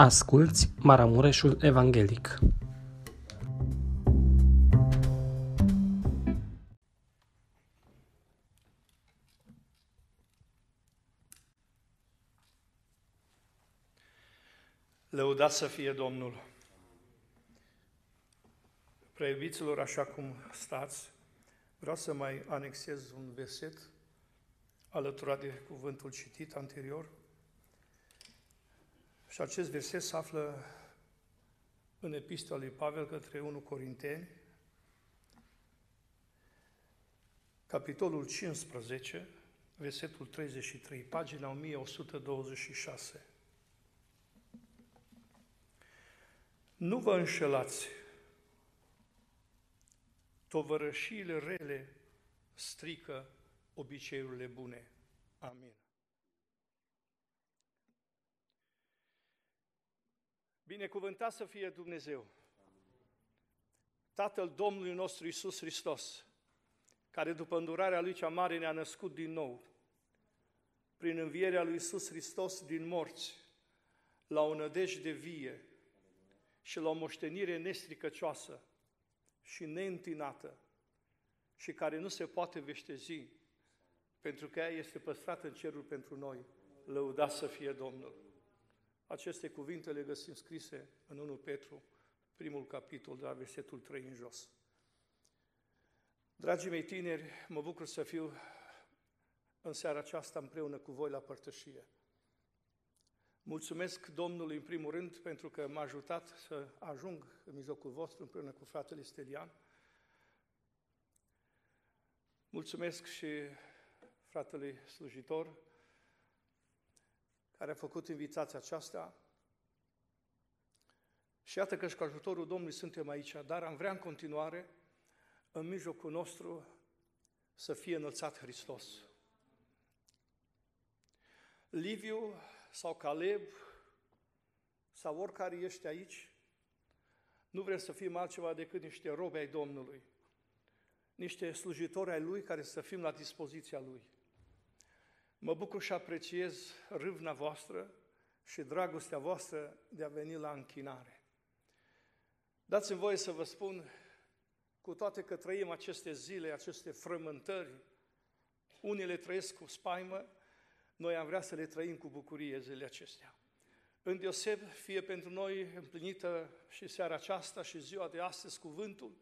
Asculți Maramureșul Evanghelic. Lăudați să fie Domnul! Preiubiților, așa cum stați, vreau să mai anexez un verset alăturat de cuvântul citit anterior. Și acest verset se află în epistola lui Pavel către 1 Corinteni, capitolul 15, versetul 33, pagina 1126. Nu vă înșelați, tovărășiile rele strică obiceiurile bune. Amin. Binecuvântat să fie Dumnezeu, Tatăl Domnului nostru Isus Hristos, care după îndurarea Lui cea mare ne-a născut din nou, prin învierea Lui Isus Hristos din morți, la o nădejde vie și la o moștenire nestricăcioasă și neîntinată și care nu se poate veștezi, pentru că ea este păstrată în cerul pentru noi. Lăudați să fie Domnul! Aceste cuvinte le găsim scrise în 1 Petru, primul capitol, de la versetul 3 în jos. Dragii mei tineri, mă bucur să fiu în seara aceasta împreună cu voi la părtășie. Mulțumesc Domnului în primul rând pentru că m-a ajutat să ajung în mijlocul vostru împreună cu fratele Stelian. Mulțumesc și fratele slujitor care a făcut invitația aceasta. Și iată că și cu ajutorul Domnului suntem aici, dar am vrea în continuare, în mijlocul nostru, să fie înălțat Hristos. Liviu sau Caleb sau oricare ești aici, nu vrem să fim altceva decât niște robe ai Domnului, niște slujitori ai Lui care să fim la dispoziția Lui. Mă bucur și apreciez râvna voastră și dragostea voastră de a veni la închinare. Dați-mi voie să vă spun, cu toate că trăim aceste zile, aceste frământări, unii le trăiesc cu spaimă, noi am vrea să le trăim cu bucurie zilele acestea. În deoseb, fie pentru noi împlinită și seara aceasta și ziua de astăzi cuvântul,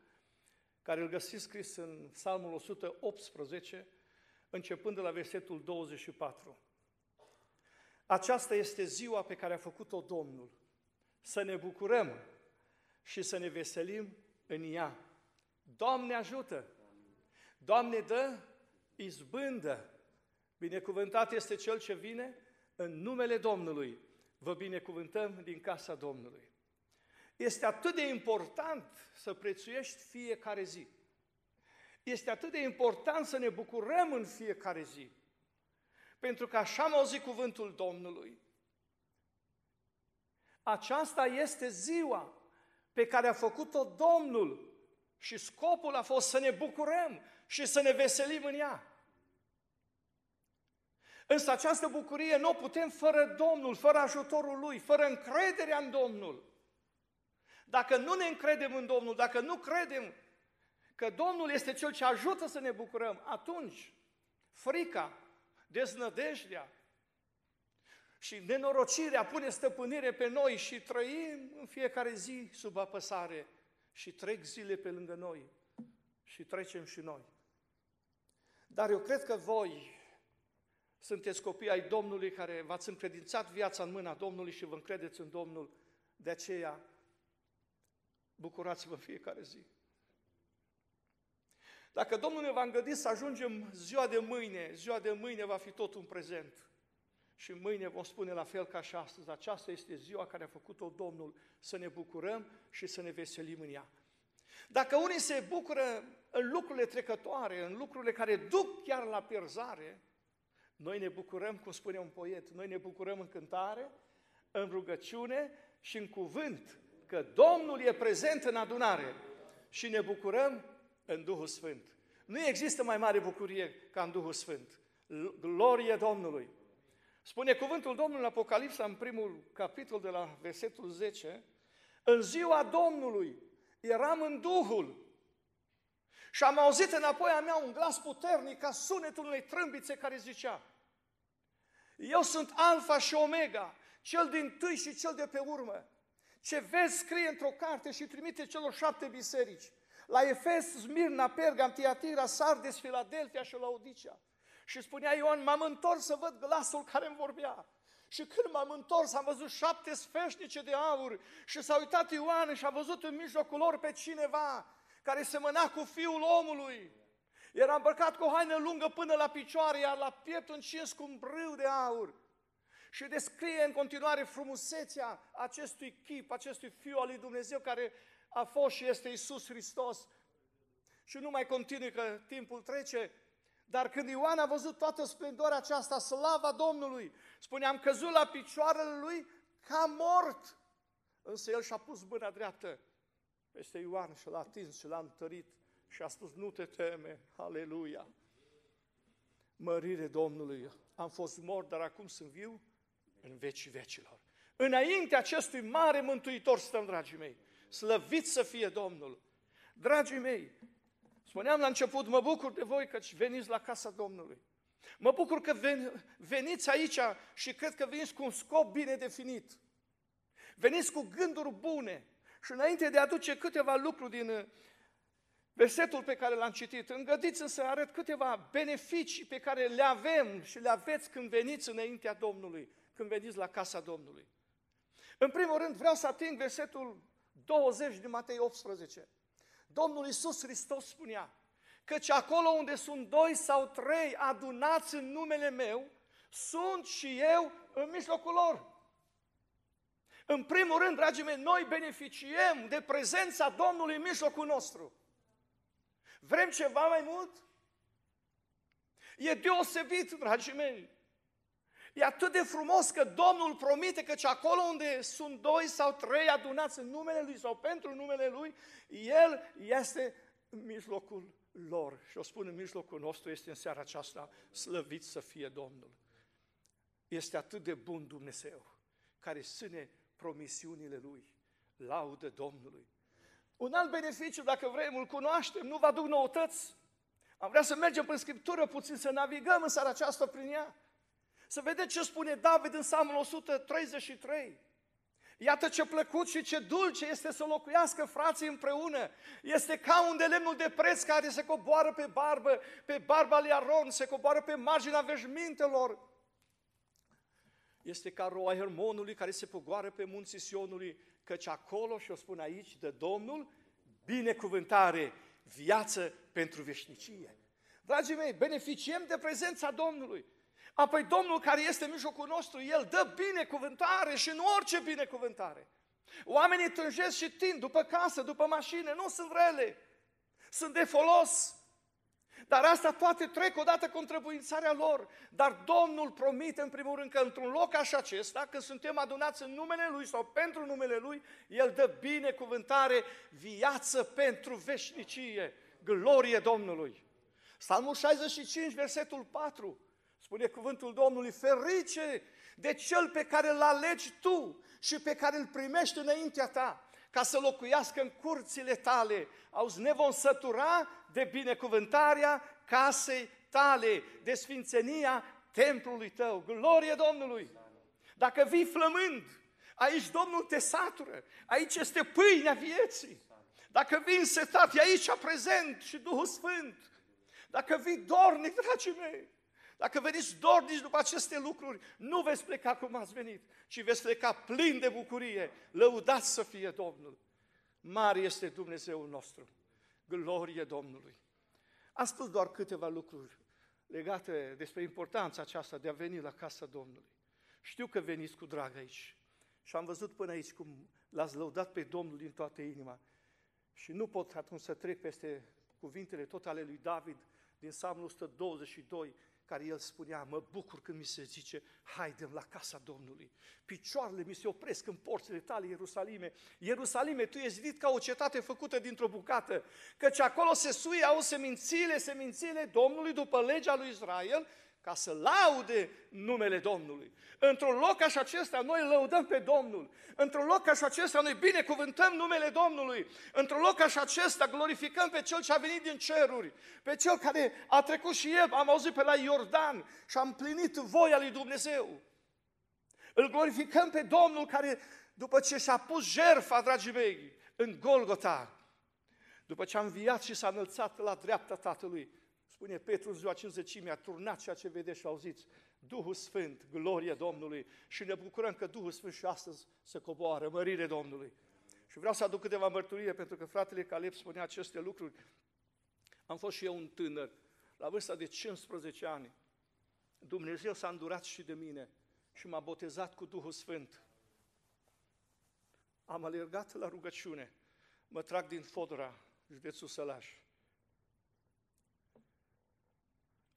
care îl găsiți scris în Psalmul 118, începând de la versetul 24. Aceasta este ziua pe care a făcut-o Domnul. Să ne bucurăm și să ne veselim în ea. Doamne ajută! Doamne dă izbândă! Binecuvântat este Cel ce vine în numele Domnului. Vă binecuvântăm din casa Domnului. Este atât de important să prețuiești fiecare zi. Este atât de important să ne bucurăm în fiecare zi. Pentru că așa am auzit cuvântul Domnului. Aceasta este ziua pe care a făcut-o Domnul și scopul a fost să ne bucurăm și să ne veselim în ea. Însă această bucurie nu o putem fără Domnul, fără ajutorul Lui, fără încrederea în Domnul. Dacă nu ne încredem în Domnul, dacă nu credem că Domnul este Cel ce ajută să ne bucurăm, atunci frica, deznădejdea și nenorocirea pune stăpânire pe noi și trăim în fiecare zi sub apăsare și trec zile pe lângă noi și trecem și noi. Dar eu cred că voi sunteți copii ai Domnului care v-ați încredințat viața în mâna Domnului și vă încredeți în Domnul. De aceea, bucurați-vă în fiecare zi. Dacă Domnul ne va îngădi să ajungem ziua de mâine, ziua de mâine va fi tot un prezent. Și mâine vom spune la fel ca și astăzi, aceasta este ziua care a făcut-o Domnul, să ne bucurăm și să ne veselim în ea. Dacă unii se bucură în lucrurile trecătoare, în lucrurile care duc chiar la pierzare, noi ne bucurăm, cum spune un poet, noi ne bucurăm în cântare, în rugăciune și în cuvânt, că Domnul e prezent în adunare și ne bucurăm în Duhul Sfânt. Nu există mai mare bucurie ca în Duhul Sfânt. Glorie Domnului! Spune cuvântul Domnului în Apocalipsa, în primul capitol de la versetul 10, în ziua Domnului eram în Duhul și am auzit înapoi a mea un glas puternic ca sunetul unei trâmbițe care zicea Eu sunt Alfa și Omega, cel din tâi și cel de pe urmă. Ce vezi scrie într-o carte și trimite celor șapte biserici. La Efes, Smirna, Pergam, Tiatira, Sardes, Filadelfia și Laodicea. Și spunea Ioan, m-am întors să văd glasul care îmi vorbea. Și când m-am întors, am văzut șapte sfeșnice de aur și s-a uitat Ioan și a văzut în mijlocul lor pe cineva care semăna cu fiul omului. Era îmbrăcat cu o haină lungă până la picioare, iar la piept încins cu un brâu de aur. Și descrie în continuare frumusețea acestui chip, acestui fiu al lui Dumnezeu care a fost și este Isus Hristos. Și nu mai continui că timpul trece, dar când Ioan a văzut toată splendoarea aceasta, slava Domnului, spune, am căzut la picioarele lui ca mort. Însă el și-a pus mâna dreaptă peste Ioan și l-a atins și l-a întărit și a spus, nu te teme, aleluia. Mărire Domnului, am fost mort, dar acum sunt viu în vecii vecilor. Înainte acestui mare mântuitor stăm, dragii mei. Slăvit să fie Domnul. Dragii mei, spuneam la început, mă bucur de voi că veniți la casa Domnului. Mă bucur că veniți aici și cred că veniți cu un scop bine definit. Veniți cu gânduri bune. Și înainte de a aduce câteva lucruri din uh, versetul pe care l-am citit, îngădiți să arăt câteva beneficii pe care le avem și le aveți când veniți înaintea Domnului, când veniți la casa Domnului. În primul rând vreau să ating versetul 20 din Matei 18. Domnul Iisus Hristos spunea, căci acolo unde sunt doi sau trei adunați în numele meu, sunt și eu în mijlocul lor. În primul rând, dragii mei, noi beneficiem de prezența Domnului în mijlocul nostru. Vrem ceva mai mult? E deosebit, dragii mei. E atât de frumos că Domnul promite că acolo unde sunt doi sau trei adunați în numele Lui sau pentru numele Lui, El este în mijlocul lor. Și o spun în mijlocul nostru, este în seara aceasta, slăvit să fie Domnul. Este atât de bun Dumnezeu, care ține promisiunile Lui. Laudă Domnului. Un alt beneficiu, dacă vrem, îl cunoaștem, nu vă aduc noutăți. Am vrea să mergem prin Scriptură puțin, să navigăm în seara aceasta prin ea. Să vedeți ce spune David în Psalmul 133. Iată ce plăcut și ce dulce este să locuiască frații împreună. Este ca un de lemnul de preț care se coboară pe barbă, pe barba lui Aron, se coboară pe marginea veșmintelor. Este ca roa Hermonului care se pogoară pe munții Sionului, căci acolo, și o spun aici, de Domnul, binecuvântare, viață pentru veșnicie. Dragii mei, beneficiem de prezența Domnului. Apoi Domnul care este în mijlocul nostru, El dă binecuvântare și nu orice binecuvântare. Oamenii tânjesc și tind după casă, după mașină, nu sunt rele, sunt de folos. Dar asta toate trec odată cu întrebuințarea lor. Dar Domnul promite în primul rând că într-un loc așa acesta, când suntem adunați în numele Lui sau pentru numele Lui, El dă binecuvântare, viață pentru veșnicie, glorie Domnului. Psalmul 65, versetul 4. Spune cuvântul Domnului, ferice de cel pe care îl alegi tu și pe care îl primești înaintea ta, ca să locuiască în curțile tale. Auzi, ne vom sătura de binecuvântarea casei tale, de sfințenia templului tău. Glorie Domnului! Dacă vii flămând, aici Domnul te satură, aici este pâinea vieții. Dacă vii însetat, e aici prezent și Duhul Sfânt. Dacă vii dornic, dragii mei, dacă veniți dornici după aceste lucruri, nu veți pleca cum ați venit, ci veți pleca plin de bucurie. Lăudați să fie Domnul! Mare este Dumnezeul nostru! Glorie Domnului! Am spus doar câteva lucruri legate despre importanța aceasta de a veni la casa Domnului. Știu că veniți cu drag aici și am văzut până aici cum l-ați lăudat pe Domnul din toată inima. Și nu pot atunci să trec peste cuvintele tot ale lui David din Psalmul 122, care el spunea, mă bucur când mi se zice, haidem la casa Domnului. Picioarele mi se opresc în porțile tale, Ierusalime. Ierusalime, tu ești zidit ca o cetate făcută dintr-o bucată, căci acolo se suie, au semințile, semințile Domnului după legea lui Israel, ca să laude numele Domnului. Într-un loc așa acesta noi lăudăm pe Domnul. Într-un loc așa acesta noi binecuvântăm numele Domnului. Într-un loc așa acesta glorificăm pe Cel ce a venit din ceruri, pe Cel care a trecut și el, am auzit pe la Iordan și a împlinit voia lui Dumnezeu. Îl glorificăm pe Domnul care, după ce și-a pus jertfa, dragii mei, în Golgota, după ce a înviat și s-a înălțat la dreapta Tatălui, spune Petru în ziua cinzecimii, a turnat ceea ce vedeți și auziți, Duhul Sfânt, glorie Domnului și ne bucurăm că Duhul Sfânt și astăzi se coboară, mărire Domnului. Și vreau să aduc câteva mărturie, pentru că fratele Caleb spunea aceste lucruri. Am fost și eu un tânăr, la vârsta de 15 ani. Dumnezeu s-a îndurat și de mine și m-a botezat cu Duhul Sfânt. Am alergat la rugăciune, mă trag din Fodora, județul Sălaș.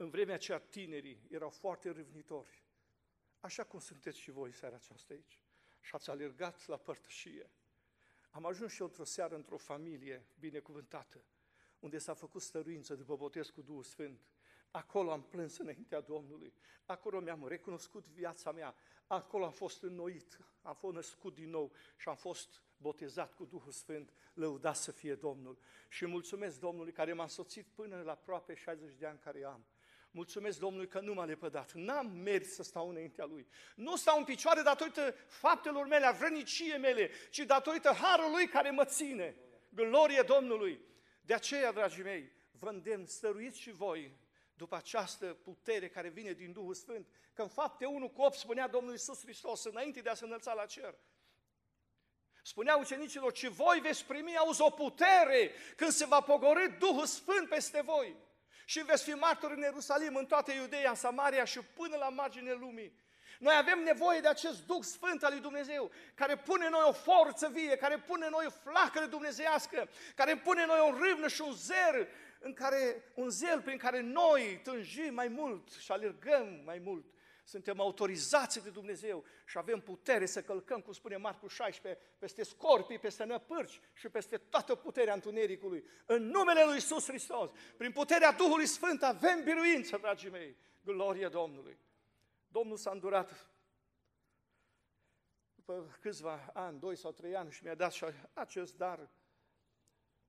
În vremea aceea tinerii erau foarte râvnitori, așa cum sunteți și voi seara aceasta aici. Și ați alergat la părtășie. Am ajuns și eu într-o seară într-o familie binecuvântată, unde s-a făcut stăruință după botez cu Duhul Sfânt. Acolo am plâns înaintea Domnului. Acolo mi-am recunoscut viața mea. Acolo am fost înnoit. Am fost născut din nou și am fost botezat cu Duhul Sfânt. Lăudat să fie Domnul. Și mulțumesc Domnului care m-a însoțit până la aproape 60 de ani care am. Mulțumesc Domnului că nu m-a lepădat. N-am mers să stau înaintea Lui. Nu stau în picioare datorită faptelor mele, a vrăniciei mele, ci datorită harului care mă ține. Glorie Domnului! De aceea, dragii mei, vă îndemn, stăruiți și voi după această putere care vine din Duhul Sfânt, că în fapte 1 cu 8 spunea Domnul Iisus Hristos înainte de a se înălța la cer. Spunea ucenicilor, ce voi veți primi, auzi, o putere când se va pogorâ Duhul Sfânt peste voi. Și veți fi martori în Ierusalim, în toată Iudeea, în Samaria și până la marginea lumii. Noi avem nevoie de acest Duh Sfânt al lui Dumnezeu, care pune în noi o forță vie, care pune în noi o flacără dumnezeiască, care pune în noi o râvnă și un zer, în care, un zel prin care noi tânjim mai mult și alergăm mai mult. Suntem autorizați de Dumnezeu și avem putere să călcăm, cum spune Marcu 16, peste scorpii, peste năpârci și peste toată puterea întunericului. În numele Lui Iisus Hristos, prin puterea Duhului Sfânt, avem biruință, dragii mei. Glorie Domnului! Domnul s-a îndurat după câțiva ani, doi sau trei ani și mi-a dat și acest dar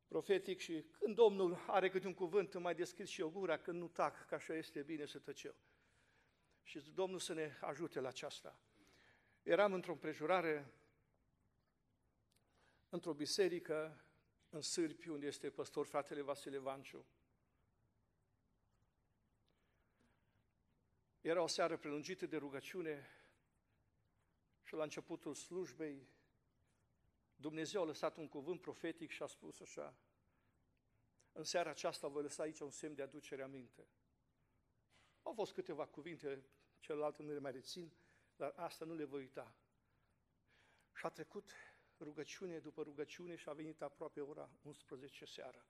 profetic și când Domnul are câte un cuvânt, mai deschis și o gura, când nu tac, că așa este bine să tăcem. Și Domnul să ne ajute la aceasta. Eram într-o împrejurare, într-o biserică, în Sârpi, unde este păstor fratele Vasile Vanciu. Era o seară prelungită de rugăciune și la începutul slujbei Dumnezeu a lăsat un cuvânt profetic și a spus așa, în seara aceasta voi lăsa aici un semn de aducere aminte. Au fost câteva cuvinte, celelalte nu le mai rețin, dar asta nu le voi uita. Și a trecut rugăciune după rugăciune și a venit aproape ora 11 seara.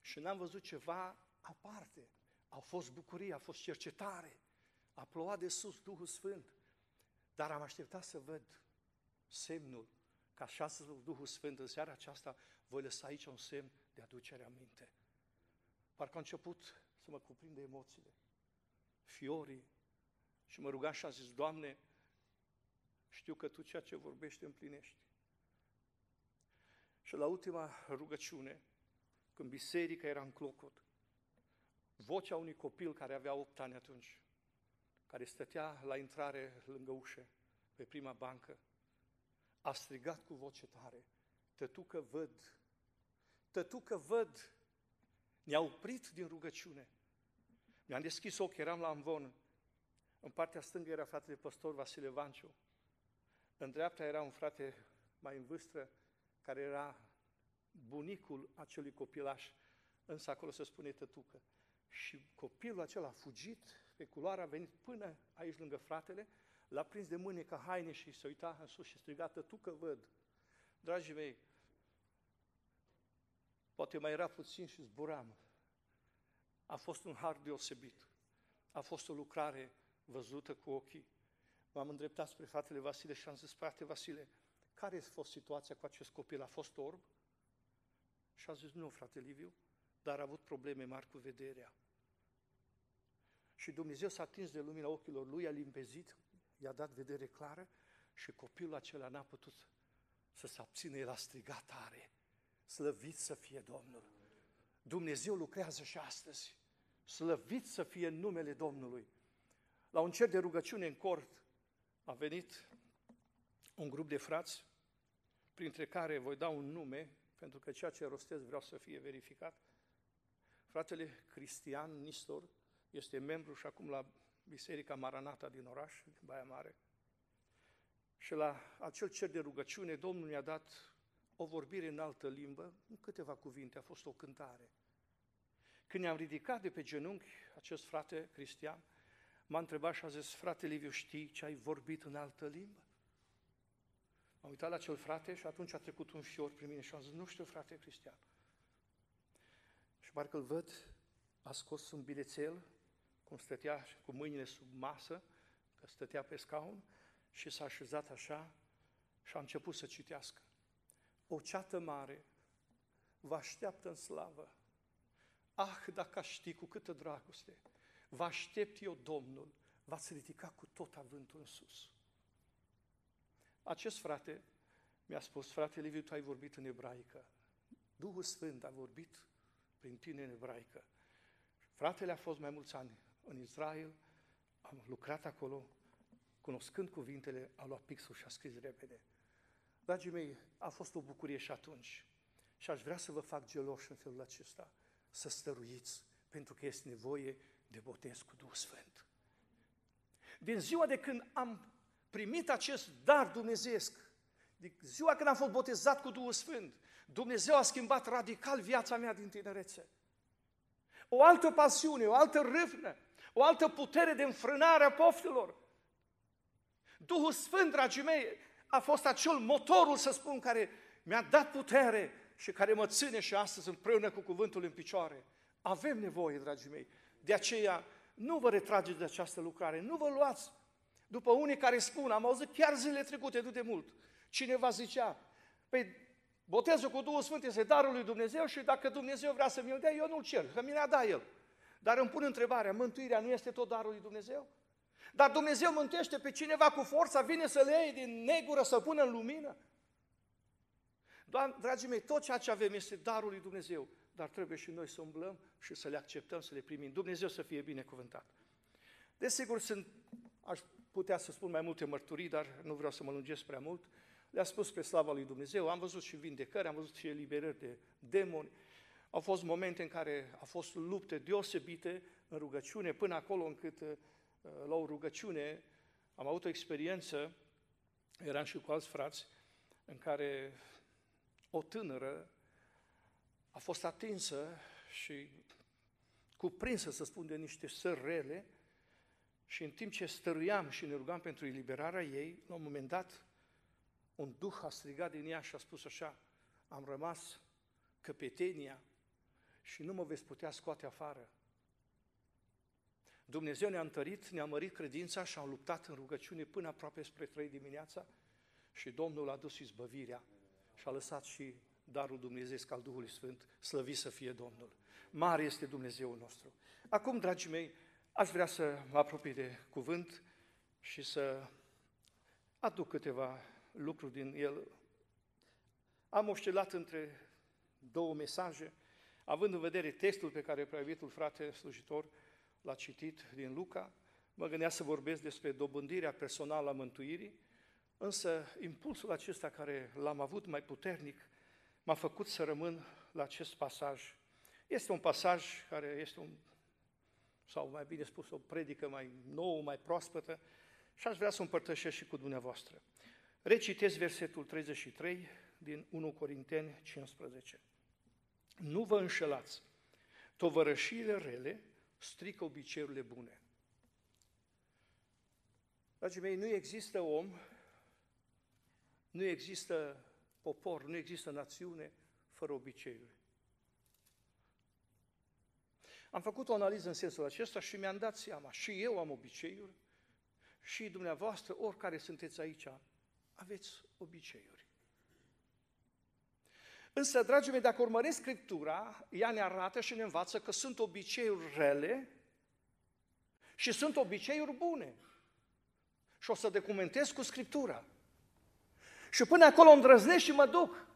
Și n-am văzut ceva aparte. Au fost bucurie, a fost cercetare, a plouat de sus Duhul Sfânt. Dar am așteptat să văd semnul că așa Duhul Sfânt în seara aceasta voi lăsa aici un semn de aducere aminte. Parcă a început să mă cuprinde emoțiile, fiorii, și mă rugam și am zis, Doamne, știu că Tu ceea ce vorbești împlinești. Și la ultima rugăciune, când biserica era în clocot, vocea unui copil care avea 8 ani atunci, care stătea la intrare lângă ușă, pe prima bancă, a strigat cu voce tare, tătucă văd, tătucă văd, ne-a oprit din rugăciune. Mi-am deschis ochii, eram la amvon. În partea stângă era fratele păstor Vasile Vanciu. În dreapta era un frate mai în vârstă, care era bunicul acelui copilaș, însă acolo se spune tătucă. Și copilul acela a fugit pe culoare, a venit până aici lângă fratele, l-a prins de mâine ca haine și se uita în sus și striga, tătucă văd. Dragii mei, poate mai era puțin și zburam. A fost un har deosebit. A fost o lucrare văzută cu ochii. M-am îndreptat spre fratele Vasile și am zis, frate Vasile, care a fost situația cu acest copil? A fost orb? Și a zis, nu, frate Liviu, dar a avut probleme mari cu vederea. și Dumnezeu s-a atins de lumina ochilor lui, a limpezit, i-a dat vedere clară și copilul acela n-a putut să se abțină, el a strigat tare. Slăvit să fie Domnul! Dumnezeu lucrează și astăzi. Slăvit să fie numele Domnului. La un cer de rugăciune în cort a venit un grup de frați, printre care voi da un nume, pentru că ceea ce rostez vreau să fie verificat. Fratele Cristian Nistor este membru și acum la Biserica Maranata din oraș, din Baia Mare. Și la acel cer de rugăciune, Domnul mi-a dat o vorbire în altă limbă, în câteva cuvinte, a fost o cântare. Când ne-am ridicat de pe genunchi, acest frate cristian m-a întrebat și a zis, frate Liviu, știi ce ai vorbit în altă limbă? M-am uitat la acel frate și atunci a trecut un fior prin mine și am zis, nu știu, frate Cristian. Și parcă îl văd, a scos un bilețel, cum stătea cu mâinile sub masă, că stătea pe scaun, și s-a așezat așa și a început să citească. O ceată mare vă așteaptă în slavă. Ah, dacă aș ști cu câtă dragoste, vă aștept eu, Domnul, v-ați ridicat cu tot avântul în sus. Acest frate mi-a spus, frate Liviu, tu ai vorbit în ebraică. Duhul Sfânt a vorbit prin tine în ebraică. Fratele a fost mai mulți ani în Israel, am lucrat acolo, cunoscând cuvintele, a luat pixul și a scris repede. Dragii mei, a fost o bucurie și atunci. Și aș vrea să vă fac geloși în felul acesta, să stăruiți, pentru că este nevoie de botez cu Duhul Sfânt. Din ziua de când am primit acest dar dumnezeesc, din ziua când am fost botezat cu Duhul Sfânt, Dumnezeu a schimbat radical viața mea din tinerețe. O altă pasiune, o altă râvnă, o altă putere de înfrânare a poftelor. Duhul Sfânt, dragii mei, a fost acel motorul, să spun, care mi-a dat putere și care mă ține și astăzi împreună cu cuvântul în picioare. Avem nevoie, dragii mei. De aceea, nu vă retrageți de această lucrare, nu vă luați după unii care spun, am auzit chiar zilele trecute, nu de mult, cineva zicea, păi botezul cu Duhul Sfânt este darul lui Dumnezeu și dacă Dumnezeu vrea să mi-l dea, eu nu-l cer, că mi-l da El. Dar îmi pun întrebarea, mântuirea nu este tot darul lui Dumnezeu? Dar Dumnezeu mântește pe cineva cu forța, vine să le iei din negură, să pună în lumină. Doamne, dragii mei, tot ceea ce avem este darul lui Dumnezeu, dar trebuie și noi să umblăm și să le acceptăm, să le primim. Dumnezeu să fie binecuvântat. Desigur, sunt, aș putea să spun mai multe mărturii, dar nu vreau să mă lungesc prea mult. Le-a spus pe slava lui Dumnezeu, am văzut și vindecări, am văzut și eliberări de demoni. Au fost momente în care au fost lupte deosebite în rugăciune, până acolo încât la o rugăciune, am avut o experiență, eram și cu alți frați, în care o tânără a fost atinsă și cuprinsă, să spun, de niște sări rele și în timp ce stăruiam și ne rugam pentru eliberarea ei, la un moment dat, un duh a strigat din ea și a spus așa, am rămas căpetenia și nu mă veți putea scoate afară. Dumnezeu ne-a întărit, ne-a mărit credința și am luptat în rugăciune până aproape spre trei dimineața și Domnul a dus izbăvirea și a lăsat și darul Dumnezeu al Duhului Sfânt, slăvit să fie Domnul. Mare este Dumnezeul nostru. Acum, dragii mei, aș vrea să mă apropii de cuvânt și să aduc câteva lucruri din el. Am oscilat între două mesaje, având în vedere textul pe care preavitul frate slujitor l-a citit din Luca, mă gândeam să vorbesc despre dobândirea personală a mântuirii, însă impulsul acesta care l-am avut mai puternic m-a făcut să rămân la acest pasaj. Este un pasaj care este un, sau mai bine spus, o predică mai nouă, mai proaspătă și aș vrea să o împărtășesc și cu dumneavoastră. Recitesc versetul 33 din 1 Corinteni 15. Nu vă înșelați, tovărășiile rele strică obiceiurile bune. Dragii mei, nu există om, nu există popor, nu există națiune fără obiceiuri. Am făcut o analiză în sensul acesta și mi-am dat seama, și eu am obiceiuri, și dumneavoastră, oricare sunteți aici, aveți obiceiuri. Însă, dragii mei, dacă urmăresc Scriptura, ea ne arată și ne învață că sunt obiceiuri rele Și sunt obiceiuri bune. Și o să documentez cu Scriptura. Și până acolo îndrăznesc și mă duc.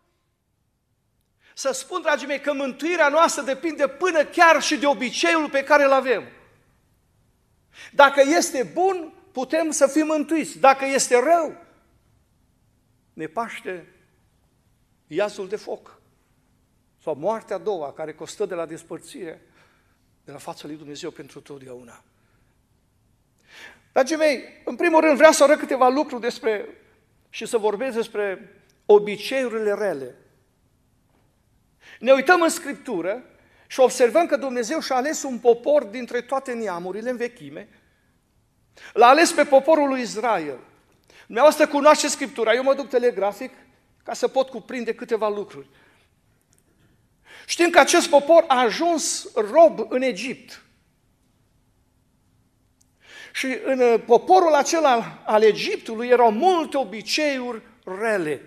Să spun, dragii mei, că mântuirea noastră depinde până chiar și de obiceiul pe care îl avem. Dacă este bun, putem să fim mântuiți. Dacă este rău, ne paște iazul de foc. Sau moartea a doua, care costă de la despărțire de la fața lui Dumnezeu pentru totdeauna. Dragii mei, în primul rând vreau să arăt câteva lucruri despre și să vorbesc despre obiceiurile rele. Ne uităm în Scriptură și observăm că Dumnezeu și-a ales un popor dintre toate neamurile în vechime. L-a ales pe poporul lui Israel. Dumneavoastră cunoaște Scriptura, eu mă duc telegrafic ca să pot cuprinde câteva lucruri. Știm că acest popor a ajuns rob în Egipt. Și în uh, poporul acela al Egiptului erau multe obiceiuri rele.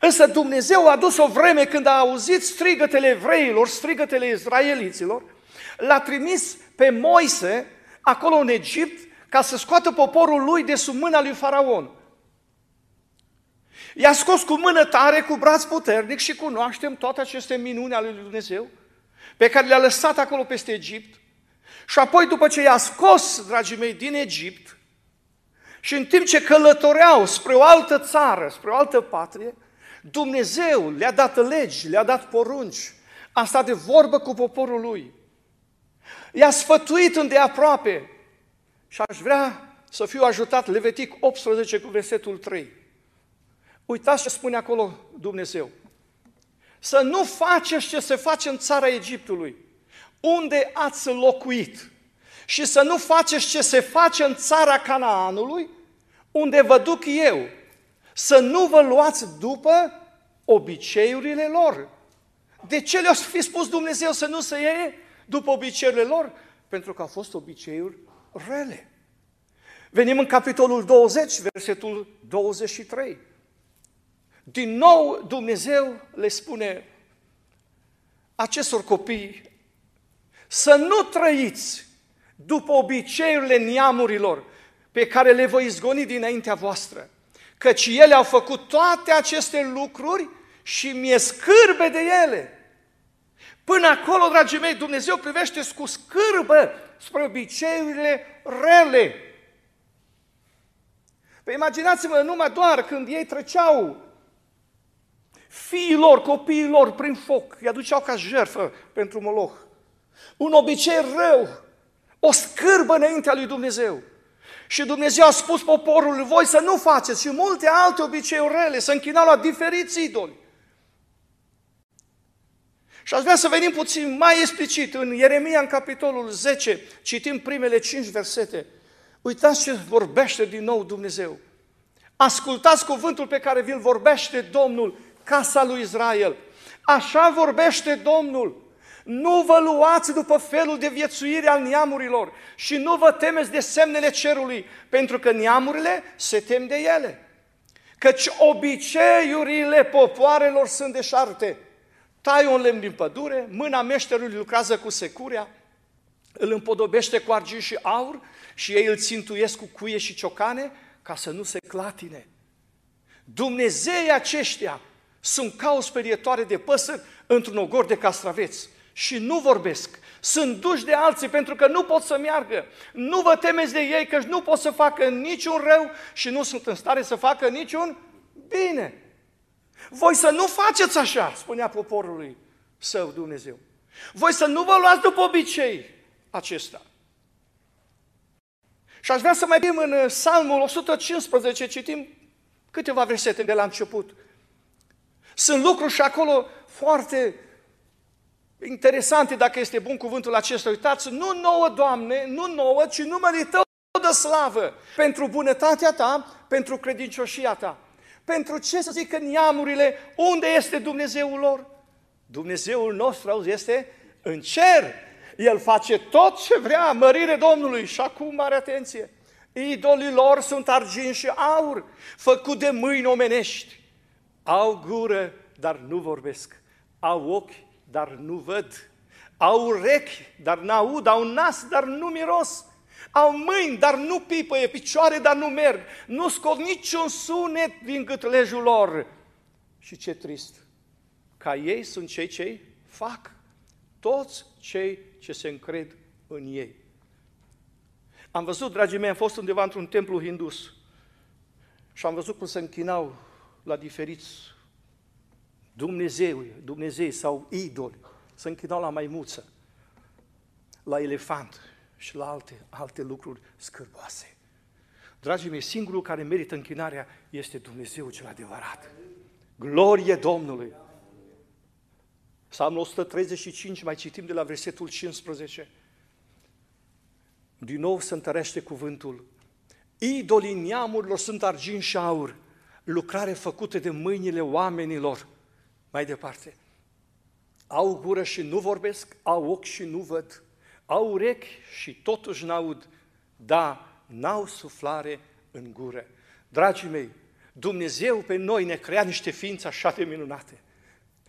Însă Dumnezeu a dus o vreme când a auzit strigătele evreilor, strigătele izraeliților, l-a trimis pe Moise acolo în Egipt ca să scoată poporul lui de sub mâna lui Faraon. I-a scos cu mână tare, cu braț puternic și cunoaștem toate aceste minuni ale lui Dumnezeu pe care le-a lăsat acolo peste Egipt. Și apoi, după ce i-a scos, dragii mei, din Egipt, și în timp ce călătoreau spre o altă țară, spre o altă patrie, Dumnezeu le-a dat legi, le-a dat porunci, a stat de vorbă cu poporul lui. I-a sfătuit îndeaproape și aș vrea să fiu ajutat, Levitic 18 cu versetul 3. Uitați ce spune acolo Dumnezeu. Să nu faceți ce se face în țara Egiptului, unde ați locuit. Și să nu faceți ce se face în țara Canaanului, unde vă duc eu. Să nu vă luați după obiceiurile lor. De ce le-a fi spus Dumnezeu să nu se iei după obiceiurile lor? Pentru că au fost obiceiuri rele. Venim în capitolul 20, versetul 23. Din nou Dumnezeu le spune acestor copii să nu trăiți după obiceiurile neamurilor pe care le voi izgoni dinaintea voastră, căci ele au făcut toate aceste lucruri și mi-e scârbe de ele. Până acolo, dragii mei, Dumnezeu privește cu scârbă spre obiceiurile rele. Păi imaginați-vă numai doar când ei treceau fiilor, copiilor prin foc, îi aduceau ca jertfă pentru Moloch. Un obicei rău, o scârbă înaintea lui Dumnezeu. Și Dumnezeu a spus poporului, voi să nu faceți și multe alte obiceiuri rele, să închinau la diferiți idoli. Și aș vrea să venim puțin mai explicit în Ieremia, în capitolul 10, citim primele cinci versete. Uitați ce vorbește din nou Dumnezeu. Ascultați cuvântul pe care vi-l vorbește Domnul casa lui Israel. Așa vorbește Domnul. Nu vă luați după felul de viețuire al neamurilor și nu vă temeți de semnele cerului, pentru că neamurile se tem de ele. Căci obiceiurile popoarelor sunt deșarte. Tai un lemn din pădure, mâna meșterului lucrează cu securea, îl împodobește cu argint și aur și ei îl țintuiesc cu cuie și ciocane ca să nu se clatine. Dumnezei aceștia sunt ca o sperietoare de păsări într-un ogor de castraveți și nu vorbesc. Sunt duși de alții pentru că nu pot să meargă. Nu vă temeți de ei că nu pot să facă niciun rău și nu sunt în stare să facă niciun bine. Voi să nu faceți așa, spunea poporului său Dumnezeu. Voi să nu vă luați după obicei acesta. Și aș vrea să mai vedem în Psalmul 115, citim câteva versete de la început. Sunt lucruri și acolo foarte interesante, dacă este bun cuvântul acesta. Uitați, nu nouă, Doamne, nu nouă, ci numele Tău de slavă pentru bunătatea Ta, pentru credincioșia Ta. Pentru ce să zic în neamurile, unde este Dumnezeul lor? Dumnezeul nostru, auzi, este în cer. El face tot ce vrea, mărire Domnului. Și acum, mare atenție, idolii lor sunt argint și aur, făcut de mâini omenești. Au gură, dar nu vorbesc. Au ochi, dar nu văd. au urechi, dar n-aud, au nas, dar nu miros, au mâini, dar nu pipăie, picioare, dar nu merg, nu scot niciun sunet din gâtlejul lor. Și ce trist, ca ei sunt cei ce fac, toți cei ce se încred în ei. Am văzut, dragii mei, am fost undeva într-un templu hindus și am văzut cum se închinau la diferiți Dumnezeu, Dumnezei sau idoli, se închinau la maimuță, la elefant și la alte, alte lucruri scârboase. Dragii mei, singurul care merită închinarea este Dumnezeu cel adevărat. Glorie Domnului! Psalmul 135, mai citim de la versetul 15. Din nou se întărește cuvântul. Idolii neamurilor sunt argint și aur, lucrare făcută de mâinile oamenilor. Mai departe. Au gură și nu vorbesc, au ochi și nu văd, au urechi și totuși n-aud, da, n-au suflare în gură. Dragii mei, Dumnezeu pe noi ne crea niște ființe așa de minunate.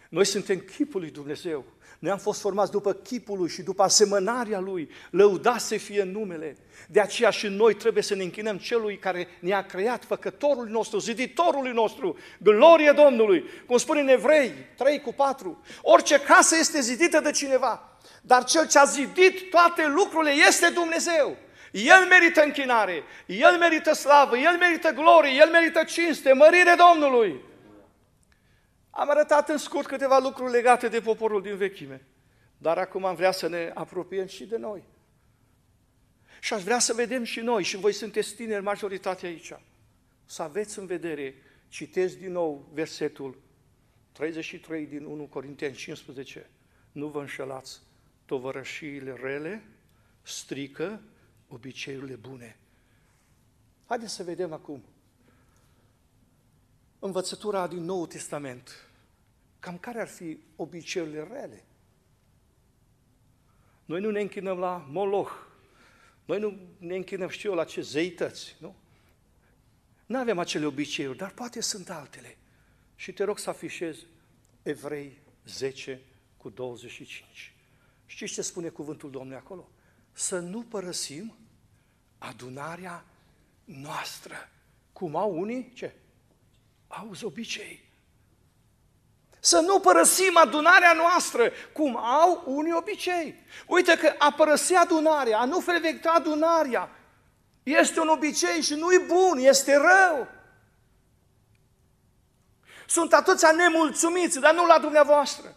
Noi suntem chipul lui Dumnezeu. Noi am fost formați după chipul lui și după asemănarea lui. Lăuda să fie numele. De aceea și noi trebuie să ne închinăm celui care ne-a creat, făcătorul nostru, ziditorului nostru. Glorie Domnului! Cum spune în Evrei 3 cu 4. Orice casă este zidită de cineva, dar cel ce a zidit toate lucrurile este Dumnezeu. El merită închinare, El merită slavă, El merită glorie, El merită cinste, mărire Domnului. Am arătat în scurt câteva lucruri legate de poporul din vechime, dar acum am vrea să ne apropiem și de noi. Și aș vrea să vedem și noi, și voi sunteți tineri majoritatea aici, să aveți în vedere, citesc din nou versetul 33 din 1 Corinteni 15, nu vă înșelați, tovărășiile rele strică obiceiurile bune. Haideți să vedem acum învățătura din Noul Testament, cam care ar fi obiceiurile rele? Noi nu ne închinăm la Moloch, noi nu ne închinăm, știu eu, la ce zeități, nu? Nu avem acele obiceiuri, dar poate sunt altele. Și te rog să afișez Evrei 10 cu 25. Știți ce spune cuvântul Domnului acolo? Să nu părăsim adunarea noastră. Cum au unii? Ce? Auzi obicei. Să nu părăsim adunarea noastră, cum au unii obicei. Uite că a părăsi adunarea, a nu frecventa adunarea, este un obicei și nu e bun, este rău. Sunt atâția nemulțumiți, dar nu la dumneavoastră.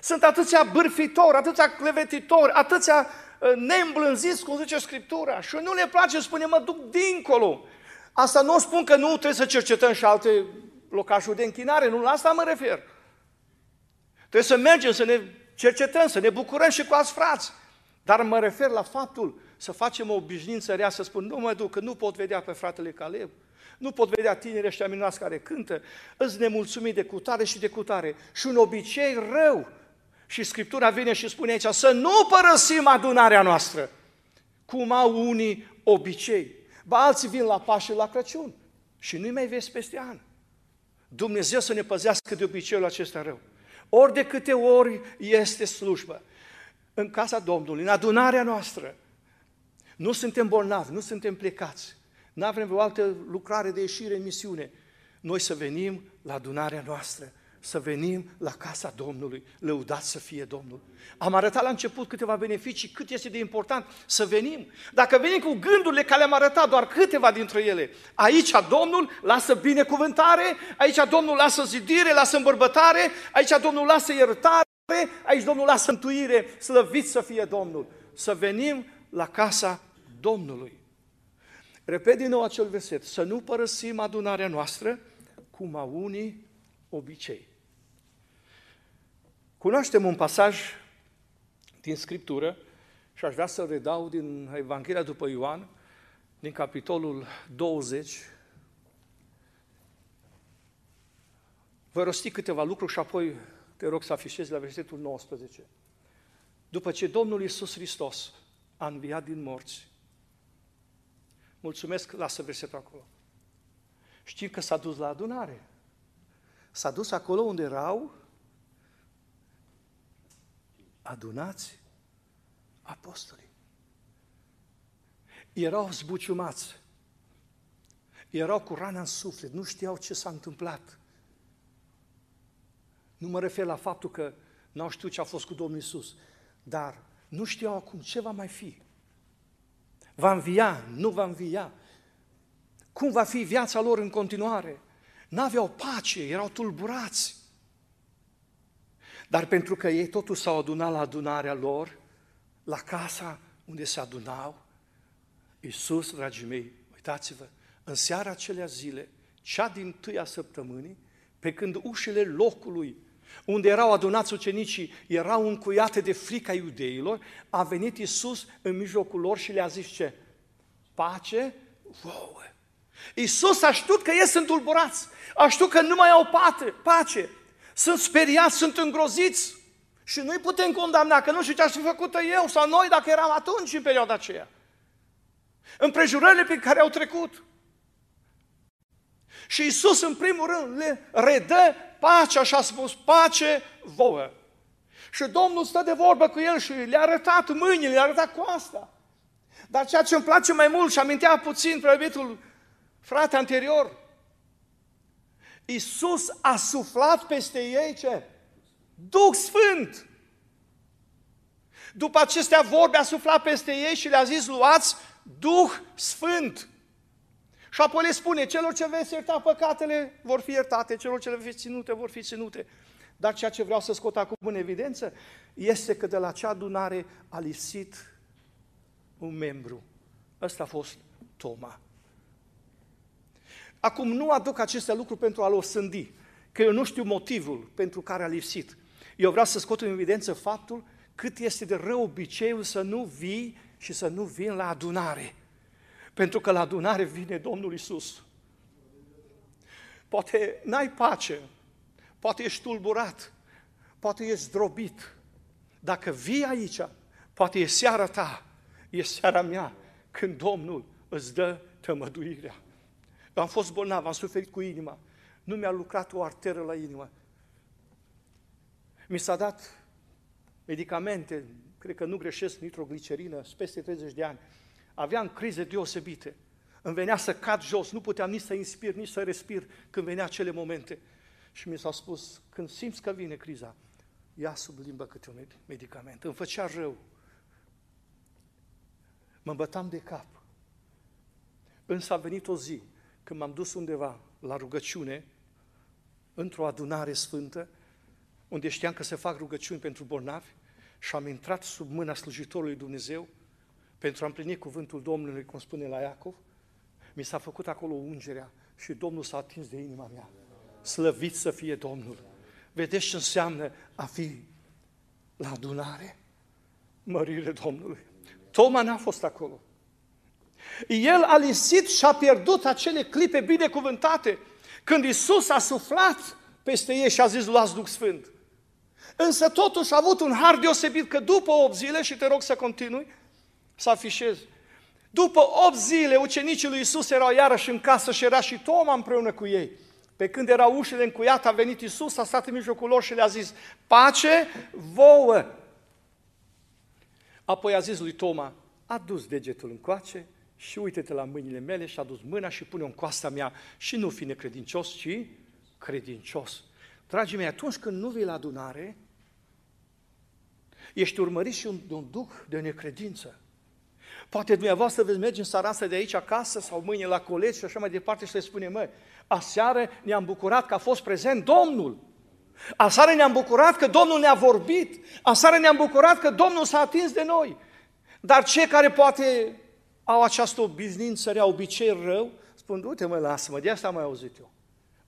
Sunt atâția bârfitori, atâția clevetitori, atâția uh, neîmblânziți, cum zice Scriptura. Și nu le place, spune, mă duc dincolo. Asta nu spun că nu trebuie să cercetăm și alte locașuri de închinare, nu la asta mă refer. Trebuie să mergem, să ne cercetăm, să ne bucurăm și cu alți frați. Dar mă refer la faptul să facem o obișnuință rea, să spun, nu mă duc, că nu pot vedea pe fratele Caleb, nu pot vedea tinerii ăștia minunați care cântă, îți nemulțumit de cutare și de cutare. Și un obicei rău. Și Scriptura vine și spune aici, să nu părăsim adunarea noastră, cum au unii obicei. Ba alții vin la Paște la Crăciun și nu-i mai vezi peste an. Dumnezeu să ne păzească de obiceiul acesta rău. Ori de câte ori este slujbă, în casa Domnului, în adunarea noastră, nu suntem bolnavi, nu suntem plecați, nu avem vreo altă lucrare de ieșire în misiune, noi să venim la adunarea noastră să venim la casa Domnului, lăudați să fie Domnul. Am arătat la început câteva beneficii, cât este de important să venim. Dacă venim cu gândurile care le-am arătat, doar câteva dintre ele, aici Domnul lasă binecuvântare, aici Domnul lasă zidire, lasă îmbărbătare, aici Domnul lasă iertare, aici Domnul lasă întuire, slăvit să fie Domnul. Să venim la casa Domnului. Repet din nou acel verset, să nu părăsim adunarea noastră, cum a unii obicei. Cunoaștem un pasaj din Scriptură și aș vrea să redau din Evanghelia după Ioan, din capitolul 20. Vă rosti câteva lucruri și apoi te rog să afișezi la versetul 19. După ce Domnul Iisus Hristos a înviat din morți, mulțumesc, lasă versetul acolo. Știm că s-a dus la adunare. S-a dus acolo unde erau adunați apostolii. Erau zbuciumați, erau cu rana în suflet, nu știau ce s-a întâmplat. Nu mă refer la faptul că n-au știut ce a fost cu Domnul Isus, dar nu știau acum ce va mai fi. Va învia, nu va învia. Cum va fi viața lor în continuare? N-aveau pace, erau tulburați. Dar pentru că ei totuși s-au adunat la adunarea lor, la casa unde se adunau, Iisus, dragii mei, uitați-vă, în seara acelea zile, cea din tâia săptămânii, pe când ușile locului unde erau adunați ucenicii, erau încuiate de frica iudeilor, a venit Iisus în mijlocul lor și le-a zis ce? Pace vouă. Iisus a știut că ei sunt tulburați, a știut că nu mai au pace, sunt speriați, sunt îngroziți și nu-i putem condamna, că nu știu ce aș fi făcut eu sau noi dacă eram atunci în perioada aceea. Împrejurările pe care au trecut. Și Isus în primul rând le redă pace, așa a spus, pace vouă. Și Domnul stă de vorbă cu el și le-a arătat mâinile, le-a arătat coasta. Dar ceea ce îmi place mai mult și amintea puțin preobitul frate anterior, Iisus a suflat peste ei ce? Duh Sfânt. După acestea vorbe a suflat peste ei și le-a zis, luați Duh Sfânt. Și apoi le spune, celor ce veți ierta păcatele vor fi iertate, celor ce le veți ținute vor fi ținute. Dar ceea ce vreau să scot acum în evidență este că de la acea adunare a lipsit un membru. Ăsta a fost Toma. Acum nu aduc aceste lucruri pentru a-l osândi, că eu nu știu motivul pentru care a lipsit. Eu vreau să scot în evidență faptul cât este de rău obiceiul să nu vii și să nu vin la adunare. Pentru că la adunare vine Domnul Isus. Poate n-ai pace, poate ești tulburat, poate ești zdrobit. Dacă vii aici, poate e seara ta, e seara mea, când Domnul îți dă tămăduirea. Eu am fost bolnav, am suferit cu inima. Nu mi-a lucrat o arteră la inimă. Mi s-a dat medicamente, cred că nu greșesc, nitroglicerină, peste 30 de ani. Aveam crize deosebite. Îmi venea să cad jos, nu puteam nici să inspir, nici să respir când venea acele momente. Și mi s-a spus, când simți că vine criza, ia sub limbă câte un medicament. Îmi făcea rău. Mă bătam de cap. Însă a venit o zi când m-am dus undeva la rugăciune, într-o adunare sfântă, unde știam că se fac rugăciuni pentru bolnavi și am intrat sub mâna slujitorului Dumnezeu pentru a împlini cuvântul Domnului, cum spune la Iacov, mi s-a făcut acolo ungerea și Domnul s-a atins de inima mea. Slăvit să fie Domnul! Vedeți ce înseamnă a fi la adunare? Mărire Domnului! Toma n-a fost acolo. El a lisit și a pierdut acele clipe binecuvântate când Isus a suflat peste ei și a zis, luați Duh Sfânt. Însă totuși a avut un har deosebit că după 8 zile, și te rog să continui, să afișez, după 8 zile ucenicii lui Isus erau iarăși în casă și era și Toma împreună cu ei. Pe când erau ușile încuiate, a venit Isus, a stat în mijlocul lor și le-a zis, pace vouă! Apoi a zis lui Toma, a dus degetul încoace și uite-te la mâinile mele și a dus mâna și pune-o în coasta mea și nu fi necredincios, ci credincios. Dragii mei, atunci când nu vii la adunare, ești urmărit și un, un duh de necredință. Poate dumneavoastră veți merge în sarasă de aici acasă sau mâine la colegi și așa mai departe și le spune, măi, aseară ne-am bucurat că a fost prezent Domnul. Aseară ne-am bucurat că Domnul ne-a vorbit. Aseară ne-am bucurat că Domnul s-a atins de noi. Dar cei care poate au această obișnuință rea, obicei rău, spun, uite mă, lasă-mă, de asta am mai auzit eu.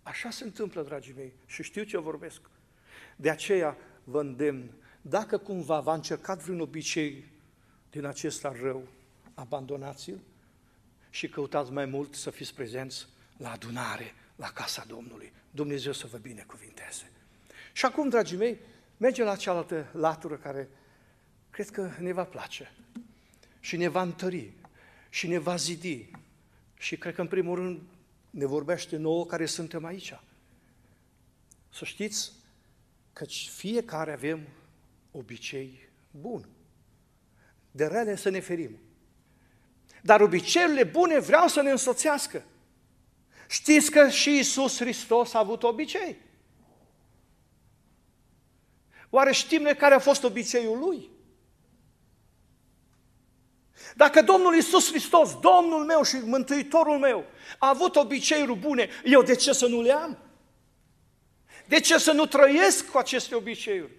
Așa se întâmplă, dragii mei, și știu ce vorbesc. De aceea vă îndemn, dacă cumva v-a încercat vreun obicei din acesta rău, abandonați-l și căutați mai mult să fiți prezenți la adunare, la casa Domnului. Dumnezeu să vă binecuvinteze. Și acum, dragii mei, mergem la cealaltă latură care cred că ne va place și ne va întări și ne va zidi. Și cred că, în primul rând, ne vorbește nouă care suntem aici. Să știți că fiecare avem obicei Bun. De rele să ne ferim. Dar obiceiurile bune vreau să ne însoțească. Știți că și Isus Hristos a avut obicei. Oare știm noi care a fost obiceiul lui? Dacă Domnul Isus Hristos, Domnul meu și Mântuitorul meu, a avut obiceiuri bune, eu de ce să nu le am? De ce să nu trăiesc cu aceste obiceiuri?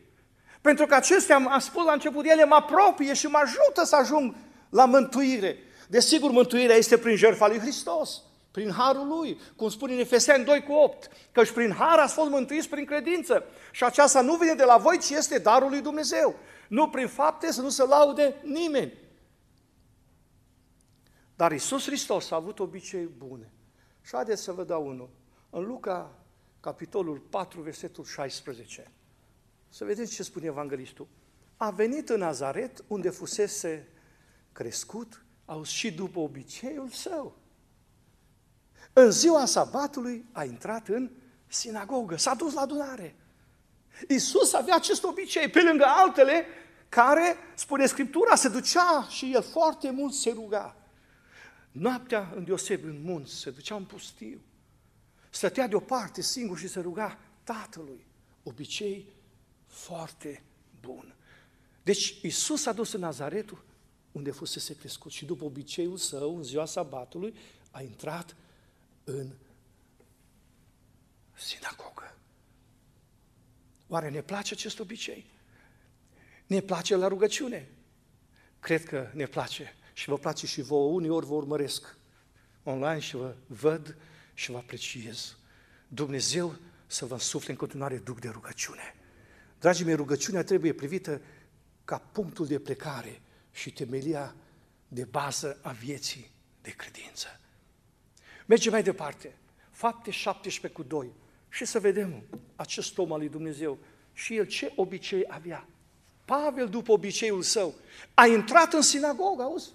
Pentru că acestea, am spus la început, ele mă apropie și mă ajută să ajung la mântuire. Desigur, mântuirea este prin jertfa lui Hristos, prin harul lui, cum spune în Efeseni 2 cu 8, că și prin har ați fost mântuiți prin credință. Și aceasta nu vine de la voi, ci este darul lui Dumnezeu. Nu prin fapte, să nu se laude nimeni. Dar Isus Hristos a avut obicei bune. Și haideți să vă dau unul. În Luca, capitolul 4, versetul 16. Să vedeți ce spune evanghelistul. A venit în Nazaret, unde fusese crescut, auzi, și după obiceiul său. În ziua sabatului a intrat în sinagogă, s-a dus la adunare. Iisus avea acest obicei, pe lângă altele, care, spune Scriptura, se ducea și el foarte mult se ruga. Noaptea, în deoseb, în munți, se ducea în pustiu. Stătea deoparte singur și se ruga Tatălui. Obicei foarte bun. Deci Isus a dus în Nazaretul unde fusese crescut și după obiceiul său, în ziua sabatului, a intrat în sinagogă. Oare ne place acest obicei? Ne place la rugăciune? Cred că ne place și vă place și vouă. Uneori vă urmăresc online și vă văd și vă apreciez. Dumnezeu să vă însufle în continuare duc de rugăciune. Dragii mei, rugăciunea trebuie privită ca punctul de plecare și temelia de bază a vieții de credință. Mergem mai departe. Fapte 17 cu 2. Și să vedem acest om al lui Dumnezeu și el ce obicei avea. Pavel, după obiceiul său, a intrat în sinagogă, auzi?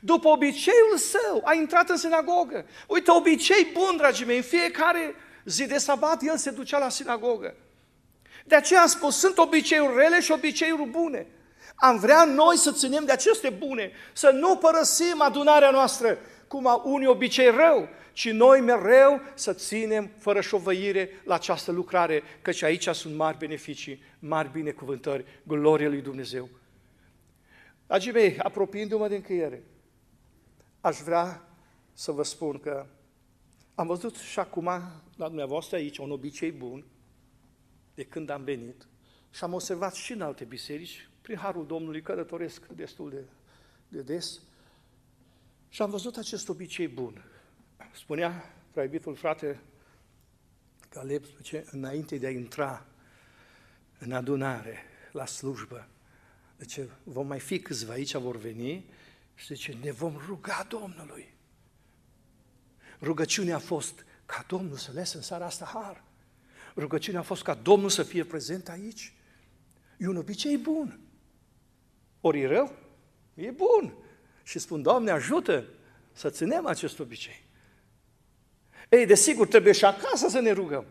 După obiceiul său, a intrat în sinagogă. Uite, obicei bun, dragii mei, în fiecare zi de sabat el se ducea la sinagogă. De aceea am spus, sunt obiceiuri rele și obiceiuri bune. Am vrea noi să ținem de aceste bune, să nu părăsim adunarea noastră cum unii obicei rău, ci noi mereu să ținem fără șovăire la această lucrare, căci aici sunt mari beneficii, mari binecuvântări, glorie lui Dumnezeu. Dragii mei, apropiindu-mă de încheiere, aș vrea să vă spun că am văzut și acum la dumneavoastră aici un obicei bun de când am venit și am observat și în alte biserici, prin Harul Domnului călătoresc destul de, de des și am văzut acest obicei bun. Spunea preibitul frate Caleb, zice, înainte de a intra în adunare, la slujbă, deci vom mai fi câțiva aici, vor veni și zice, ne vom ruga Domnului. Rugăciunea a fost ca Domnul să lese în seara asta har. Rugăciunea a fost ca Domnul să fie prezent aici. E un obicei bun. Ori e rău? E bun. Și spun, Doamne, ajută să ținem acest obicei. Ei, desigur, trebuie și acasă să ne rugăm.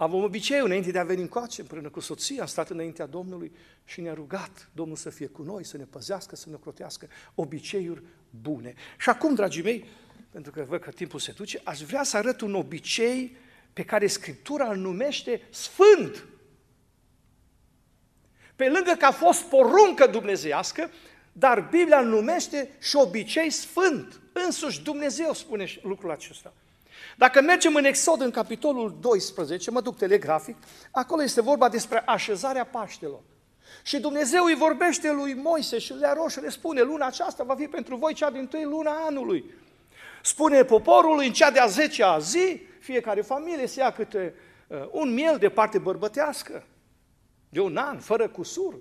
Avem obiceiul, înainte de a veni încoace, împreună cu soția, am stat înaintea Domnului și ne-a rugat Domnul să fie cu noi, să ne păzească, să ne crotească, obiceiuri bune. Și acum, dragii mei, pentru că văd că timpul se duce, aș vrea să arăt un obicei pe care Scriptura îl numește sfânt. Pe lângă că a fost poruncă dumnezeiască, dar Biblia îl numește și obicei sfânt. Însuși Dumnezeu spune lucrul acesta. Dacă mergem în Exod, în capitolul 12, mă duc telegrafic, acolo este vorba despre așezarea Paștelor. Și Dumnezeu îi vorbește lui Moise și le roșu, le spune, luna aceasta va fi pentru voi cea din tâi luna anului. Spune poporul în cea de-a zecea zi, fiecare familie să ia câte uh, un miel de parte bărbătească, de un an, fără cusur.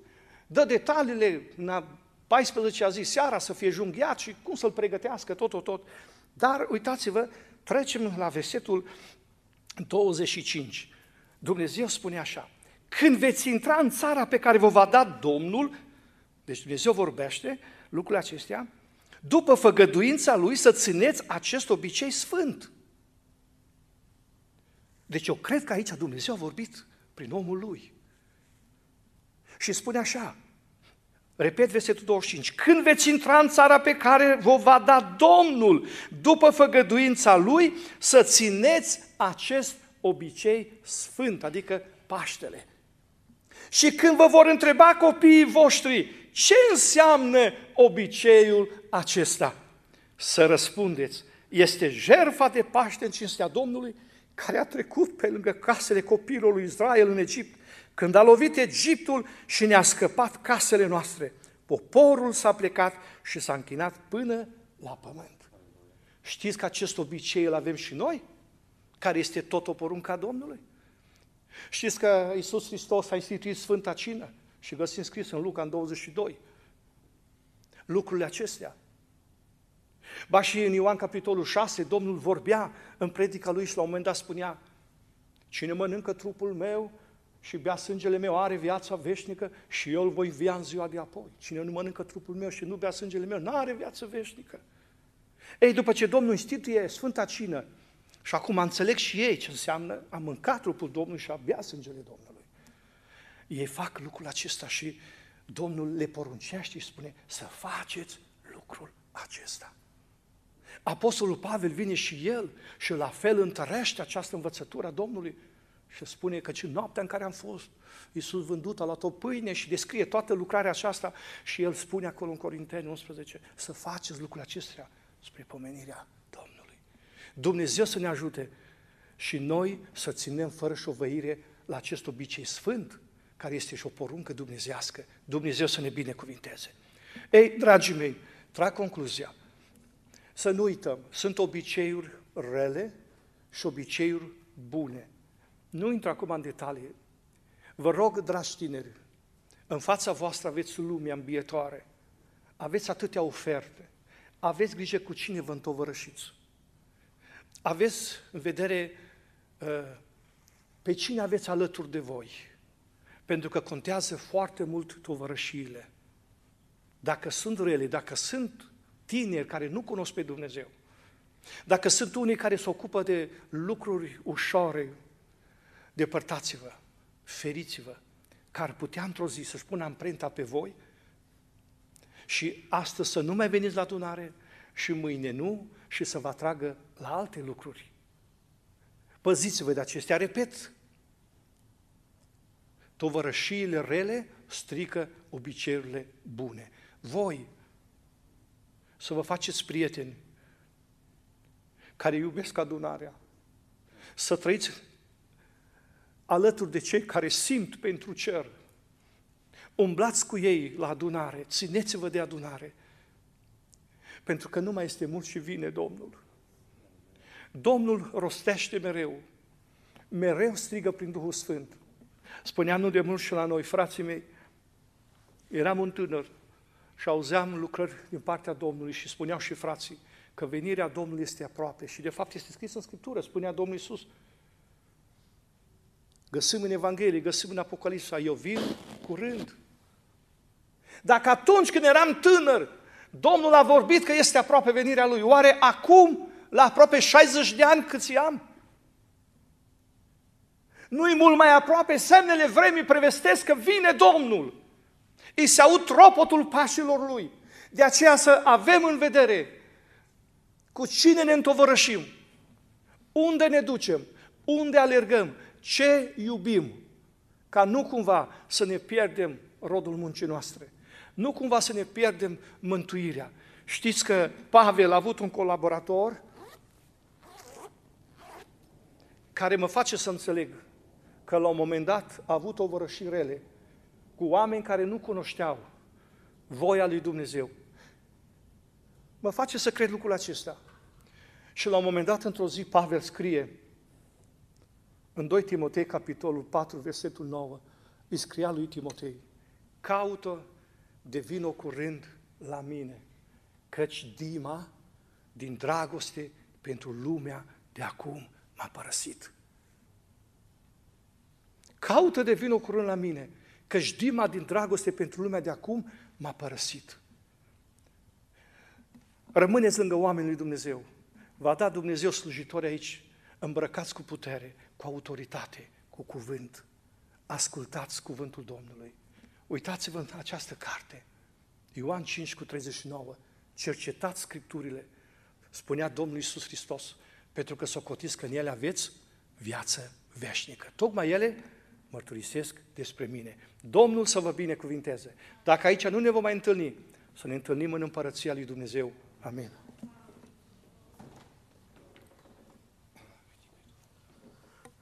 Dă detaliile în a 14-a zi seara să fie junghiat și cum să-l pregătească, tot, tot, tot. Dar uitați-vă, trecem la versetul 25. Dumnezeu spune așa, când veți intra în țara pe care vă va da Domnul, deci Dumnezeu vorbește lucrurile acestea, după făgăduința Lui să țineți acest obicei sfânt. Deci eu cred că aici Dumnezeu a vorbit prin omul Lui. Și spune așa, Repet versetul 25. Când veți intra în țara pe care vă va da Domnul după făgăduința Lui, să țineți acest obicei sfânt, adică Paștele. Și când vă vor întreba copiii voștri ce înseamnă obiceiul acesta, să răspundeți, este jerfa de Paște în cinstea Domnului care a trecut pe lângă casele copiilor lui Israel în Egipt, când a lovit Egiptul și ne-a scăpat casele noastre. Poporul s-a plecat și s-a închinat până la pământ. Știți că acest obicei îl avem și noi? Care este tot o porunca Domnului? Știți că Iisus Hristos a instituit Sfânta Cină și găsim scris în Luca în 22. Lucrurile acestea. Ba și în Ioan capitolul 6, Domnul vorbea în predica lui și la un moment dat spunea Cine mănâncă trupul meu și bea sângele meu are viața veșnică și eu îl voi via în ziua de apoi. Cine nu mănâncă trupul meu și nu bea sângele meu, nu are viață veșnică. Ei, după ce Domnul instituie Sfânta Cină, și acum înțeleg și ei ce înseamnă a mânca trupul Domnului și a bea sângele Domnului. Ei fac lucrul acesta și Domnul le poruncește și spune să faceți lucrul acesta. Apostolul Pavel vine și el și la fel întărește această învățătură a Domnului și spune că în noaptea în care am fost, Iisus vândut, a luat o pâine și descrie toată lucrarea aceasta și el spune acolo în Corinteni 11 să faceți lucrul acestea spre pomenirea Domnului. Dumnezeu să ne ajute și noi să ținem fără șovăire la acest obicei sfânt, care este și o poruncă dumnezească. Dumnezeu să ne binecuvinteze. Ei, dragii mei, trag concluzia. Să nu uităm, sunt obiceiuri rele și obiceiuri bune. Nu intru acum în detalii. Vă rog, dragi tineri, în fața voastră aveți lumea îmbietoare, aveți atâtea oferte, aveți grijă cu cine vă întovărășiți. Aveți în vedere uh, pe cine aveți alături de voi, pentru că contează foarte mult tovărășiile. Dacă sunt rele, dacă sunt tineri care nu cunosc pe Dumnezeu, dacă sunt unii care se ocupă de lucruri ușoare, depărtați-vă, feriți-vă, că ar putea într-o zi să-și pună amprenta pe voi și astăzi să nu mai veniți la adunare și mâine nu și să vă atragă la alte lucruri. Păziți-vă de acestea, repet, tovărășiile rele strică obiceiurile bune. Voi să vă faceți prieteni care iubesc adunarea, să trăiți alături de cei care simt pentru cer. Umblați cu ei la adunare, țineți-vă de adunare, pentru că nu mai este mult și vine Domnul. Domnul rostește mereu, mereu strigă prin Duhul Sfânt. Spunea nu de mult și la noi, frații mei, eram un tânăr și auzeam lucrări din partea Domnului și spuneau și frații că venirea Domnului este aproape și de fapt este scris în Scriptură, spunea Domnul Iisus, Găsim în Evanghelie, găsim în Apocalipsa, eu vin curând. Dacă atunci când eram tânăr, Domnul a vorbit că este aproape venirea Lui, oare acum, la aproape 60 de ani câți am? Nu-i mult mai aproape, semnele vremii prevestesc că vine Domnul. Îi se aud tropotul pașilor Lui. De aceea să avem în vedere cu cine ne întovărășim, unde ne ducem, unde alergăm, ce iubim, ca nu cumva să ne pierdem rodul muncii noastre, nu cumva să ne pierdem mântuirea. Știți că Pavel a avut un colaborator care mă face să înțeleg că la un moment dat a avut o rele cu oameni care nu cunoșteau voia lui Dumnezeu. Mă face să cred lucrul acesta. Și la un moment dat, într-o zi, Pavel scrie în 2 Timotei, capitolul 4, versetul 9, îi scria lui Timotei, caută de vino curând la mine, căci Dima, din dragoste pentru lumea de acum, m-a părăsit. Caută de vino curând la mine, căci Dima, din dragoste pentru lumea de acum, m-a părăsit. Rămâneți lângă oamenii lui Dumnezeu. Va da Dumnezeu slujitori aici, îmbrăcați cu putere, cu autoritate, cu cuvânt. Ascultați cuvântul Domnului. Uitați-vă în această carte. Ioan 5 cu 39. Cercetați Scripturile, spunea Domnul Iisus Hristos, pentru că să cotiți că în ele aveți viață veșnică. Tocmai ele mărturisesc despre mine. Domnul să vă binecuvinteze. Dacă aici nu ne vom mai întâlni, să ne întâlnim în împărăția lui Dumnezeu. Amin.